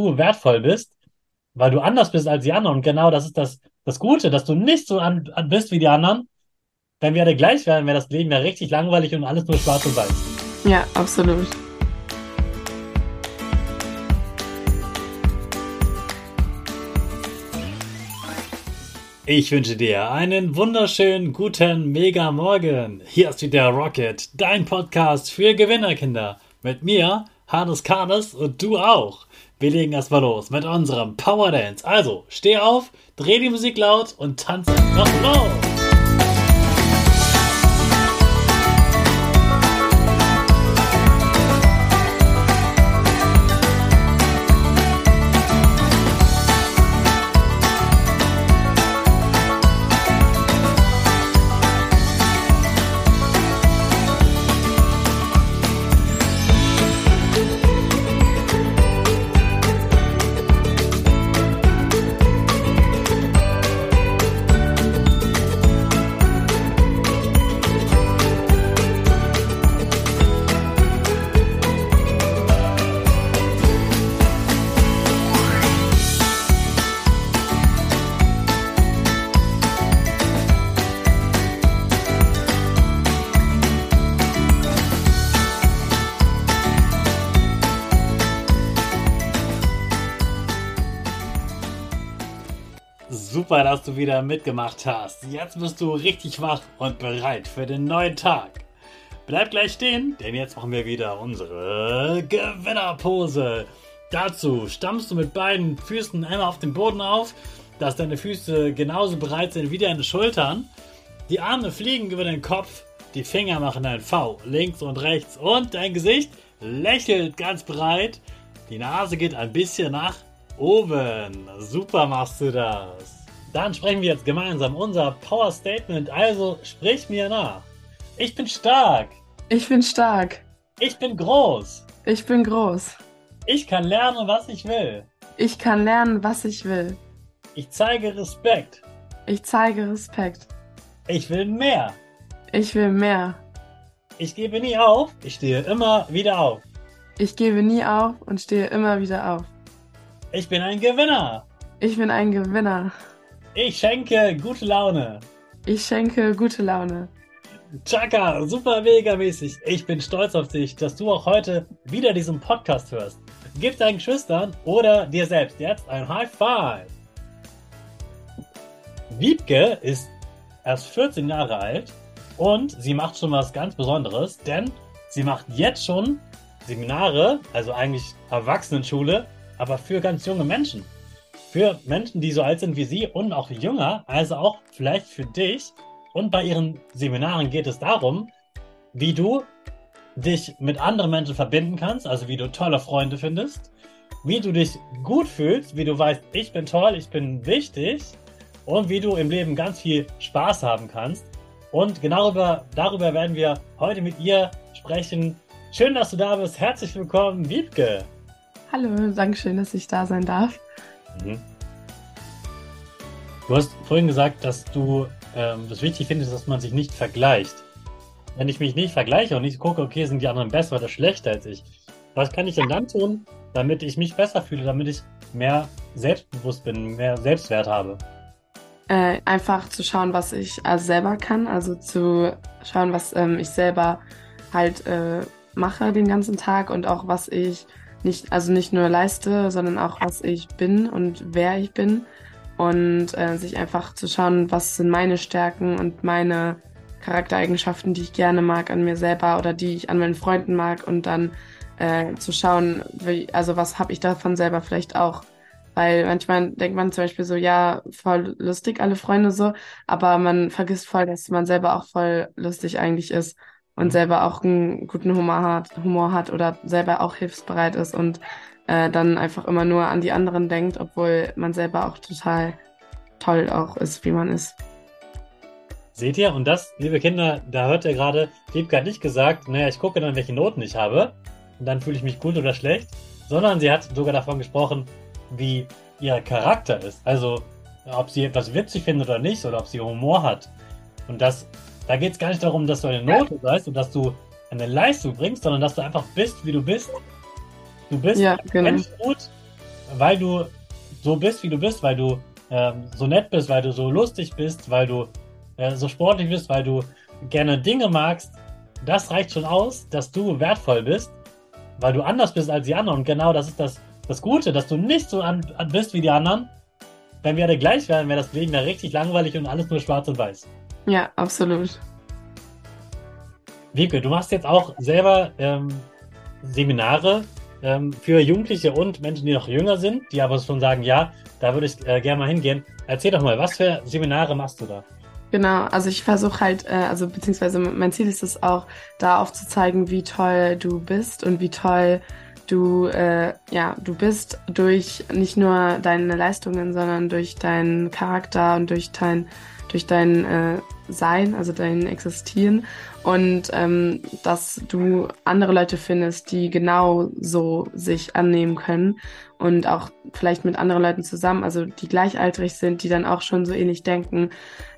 du wertvoll bist, weil du anders bist als die anderen. Und genau das ist das, das Gute, dass du nicht so an, an bist wie die anderen. Wenn wir alle gleich wären, wäre das Leben ja richtig langweilig und alles nur schwarz und weiß. Ja, absolut. Ich wünsche dir einen wunderschönen guten Mega Morgen. Hier ist wieder Rocket, dein Podcast für Gewinnerkinder. Mit mir, Hannes Karnes und du auch. Wir legen erstmal los mit unserem Power Dance. Also, steh auf, dreh die Musik laut und tanz einfach los. Super, dass du wieder mitgemacht hast. Jetzt bist du richtig wach und bereit für den neuen Tag. Bleib gleich stehen, denn jetzt machen wir wieder unsere Gewinnerpose. Dazu stammst du mit beiden Füßen einmal auf den Boden auf, dass deine Füße genauso bereit sind wie deine Schultern. Die Arme fliegen über den Kopf, die Finger machen ein V links und rechts und dein Gesicht lächelt ganz breit. Die Nase geht ein bisschen nach oben. Super machst du das. Dann sprechen wir jetzt gemeinsam unser Power Statement. Also sprich mir nach. Ich bin stark. Ich bin stark. Ich bin groß. Ich bin groß. Ich kann lernen, was ich will. Ich kann lernen, was ich will. Ich zeige Respekt. Ich zeige Respekt. Ich will mehr. Ich will mehr. Ich gebe nie auf. Ich stehe immer wieder auf. Ich gebe nie auf und stehe immer wieder auf. Ich bin ein Gewinner. Ich bin ein Gewinner. Ich schenke gute Laune. Ich schenke gute Laune. Chaka, super mega mäßig. Ich bin stolz auf dich, dass du auch heute wieder diesen Podcast hörst. Gib deinen Geschwistern oder dir selbst jetzt ein High Five. Wiebke ist erst 14 Jahre alt und sie macht schon was ganz Besonderes, denn sie macht jetzt schon Seminare, also eigentlich Erwachsenenschule, aber für ganz junge Menschen für Menschen, die so alt sind wie Sie und auch jünger, also auch vielleicht für dich. Und bei Ihren Seminaren geht es darum, wie du dich mit anderen Menschen verbinden kannst, also wie du tolle Freunde findest, wie du dich gut fühlst, wie du weißt, ich bin toll, ich bin wichtig und wie du im Leben ganz viel Spaß haben kannst. Und genau darüber, darüber werden wir heute mit ihr sprechen. Schön, dass du da bist. Herzlich willkommen, Wiebke. Hallo, danke schön, dass ich da sein darf. Mhm. Du hast vorhin gesagt, dass du ähm, das wichtig findest, dass man sich nicht vergleicht. Wenn ich mich nicht vergleiche und nicht gucke, okay, sind die anderen besser oder schlechter als ich, was kann ich denn dann tun, damit ich mich besser fühle, damit ich mehr selbstbewusst bin, mehr Selbstwert habe? Äh, einfach zu schauen, was ich also selber kann, also zu schauen, was ähm, ich selber halt äh, mache den ganzen Tag und auch was ich nicht, also nicht nur leiste, sondern auch was ich bin und wer ich bin. Und äh, sich einfach zu schauen, was sind meine Stärken und meine Charaktereigenschaften, die ich gerne mag an mir selber oder die ich an meinen Freunden mag und dann äh, zu schauen, wie, also was habe ich davon selber vielleicht auch. Weil manchmal denkt man zum Beispiel so, ja, voll lustig, alle Freunde so, aber man vergisst voll, dass man selber auch voll lustig eigentlich ist und mhm. selber auch einen guten Humor hat, Humor hat oder selber auch hilfsbereit ist und äh, dann einfach immer nur an die anderen denkt, obwohl man selber auch total toll auch ist, wie man ist. Seht ihr? Und das, liebe Kinder, da hört ihr gerade, Liebke hat nicht gesagt, naja, ich gucke dann, welche Noten ich habe und dann fühle ich mich gut oder schlecht, sondern sie hat sogar davon gesprochen, wie ihr Charakter ist. Also, ob sie etwas witzig findet oder nicht, oder ob sie Humor hat. Und das da geht es gar nicht darum, dass du eine Note seist und dass du eine Leistung bringst, sondern dass du einfach bist, wie du bist. Du bist ja, genau. Gut weil du so bist, wie du bist, weil du ähm, so nett bist, weil du so lustig bist, weil du äh, so sportlich bist, weil du gerne Dinge magst, das reicht schon aus, dass du wertvoll bist, weil du anders bist als die anderen. Und genau das ist das, das Gute, dass du nicht so an, an bist wie die anderen. Wenn wir alle gleich wären, wäre das Leben da richtig langweilig und alles nur schwarz und weiß. Ja, absolut. Wiebke, du machst jetzt auch selber ähm, Seminare ähm, für Jugendliche und Menschen, die noch jünger sind, die aber schon sagen, ja, da würde ich äh, gerne mal hingehen. Erzähl doch mal, was für Seminare machst du da? Genau, also ich versuche halt, äh, also beziehungsweise mein Ziel ist es auch, da aufzuzeigen, wie toll du bist und wie toll du, äh, ja, du bist durch nicht nur deine Leistungen, sondern durch deinen Charakter und durch dein, durch dein äh, Sein, also dein Existieren. Und ähm, dass du andere Leute findest, die genau so sich annehmen können und auch vielleicht mit anderen Leuten zusammen, also die gleichaltrig sind, die dann auch schon so ähnlich denken,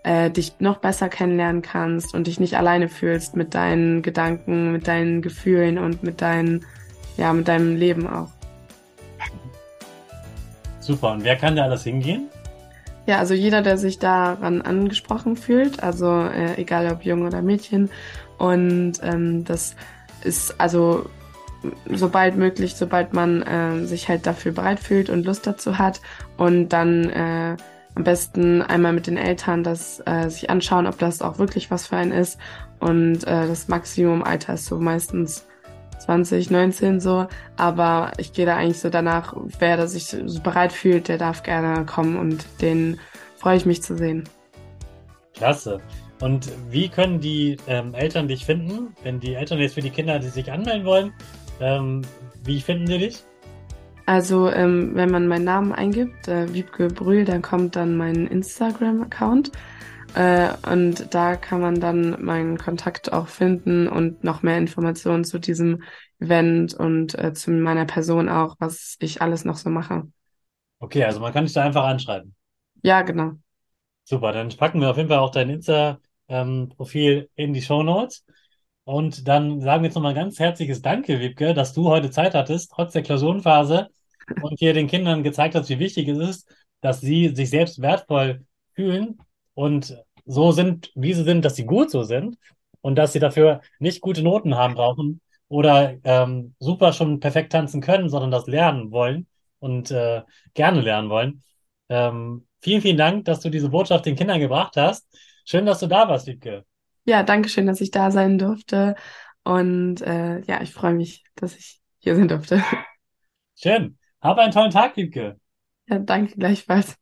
äh, dich noch besser kennenlernen kannst und dich nicht alleine fühlst mit deinen Gedanken, mit deinen Gefühlen und mit deinen, ja, mit deinem Leben auch. Super. Und wer kann da alles hingehen? Ja, also jeder, der sich daran angesprochen fühlt, also äh, egal ob Junge oder Mädchen. Und ähm, das ist also sobald möglich, sobald man äh, sich halt dafür bereit fühlt und Lust dazu hat. Und dann äh, am besten einmal mit den Eltern das äh, sich anschauen, ob das auch wirklich was für einen ist. Und äh, das Maximumalter ist so meistens 20, 19 so. Aber ich gehe da eigentlich so danach, wer da sich so bereit fühlt, der darf gerne kommen und den freue ich mich zu sehen. Klasse. Und wie können die ähm, Eltern dich finden, wenn die Eltern jetzt für die Kinder, die sich anmelden wollen? Ähm, wie finden die dich? Also, ähm, wenn man meinen Namen eingibt, äh, Wiebke Brühl, dann kommt dann mein Instagram-Account. Äh, und da kann man dann meinen Kontakt auch finden und noch mehr Informationen zu diesem Event und äh, zu meiner Person auch, was ich alles noch so mache. Okay, also man kann dich da einfach anschreiben. Ja, genau. Super, dann packen wir auf jeden Fall auch dein Insta-Profil ähm, in die Show Notes. Und dann sagen wir jetzt nochmal ganz herzliches Danke, Wiebke, dass du heute Zeit hattest, trotz der Klausurenphase und hier den Kindern gezeigt hast, wie wichtig es ist, dass sie sich selbst wertvoll fühlen und so sind, wie sie sind, dass sie gut so sind und dass sie dafür nicht gute Noten haben brauchen oder ähm, super schon perfekt tanzen können, sondern das lernen wollen und äh, gerne lernen wollen. Ähm, vielen, vielen Dank, dass du diese Botschaft den Kindern gebracht hast. Schön, dass du da warst, Wiebke. Ja, danke schön, dass ich da sein durfte. Und äh, ja, ich freue mich, dass ich hier sein durfte. Schön. Hab einen tollen Tag, Wiebke. Ja, danke gleichfalls.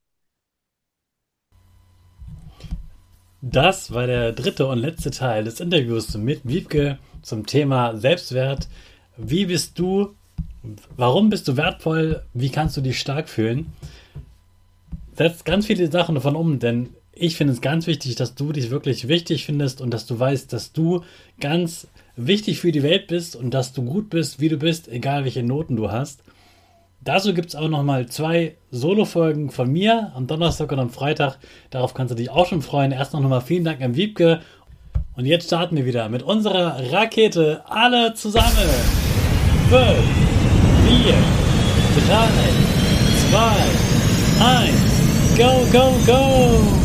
Das war der dritte und letzte Teil des Interviews mit Wiebke zum Thema Selbstwert. Wie bist du? Warum bist du wertvoll? Wie kannst du dich stark fühlen? Setzt ganz viele Sachen davon um, denn ich finde es ganz wichtig, dass du dich wirklich wichtig findest und dass du weißt, dass du ganz wichtig für die Welt bist und dass du gut bist, wie du bist, egal welche Noten du hast. Dazu gibt es auch nochmal zwei Solo-Folgen von mir am Donnerstag und am Freitag. Darauf kannst du dich auch schon freuen. Erst noch nochmal vielen Dank an Wiebke. Und jetzt starten wir wieder mit unserer Rakete. Alle zusammen. 5, 4, 3, 2, 1. Go, go, go!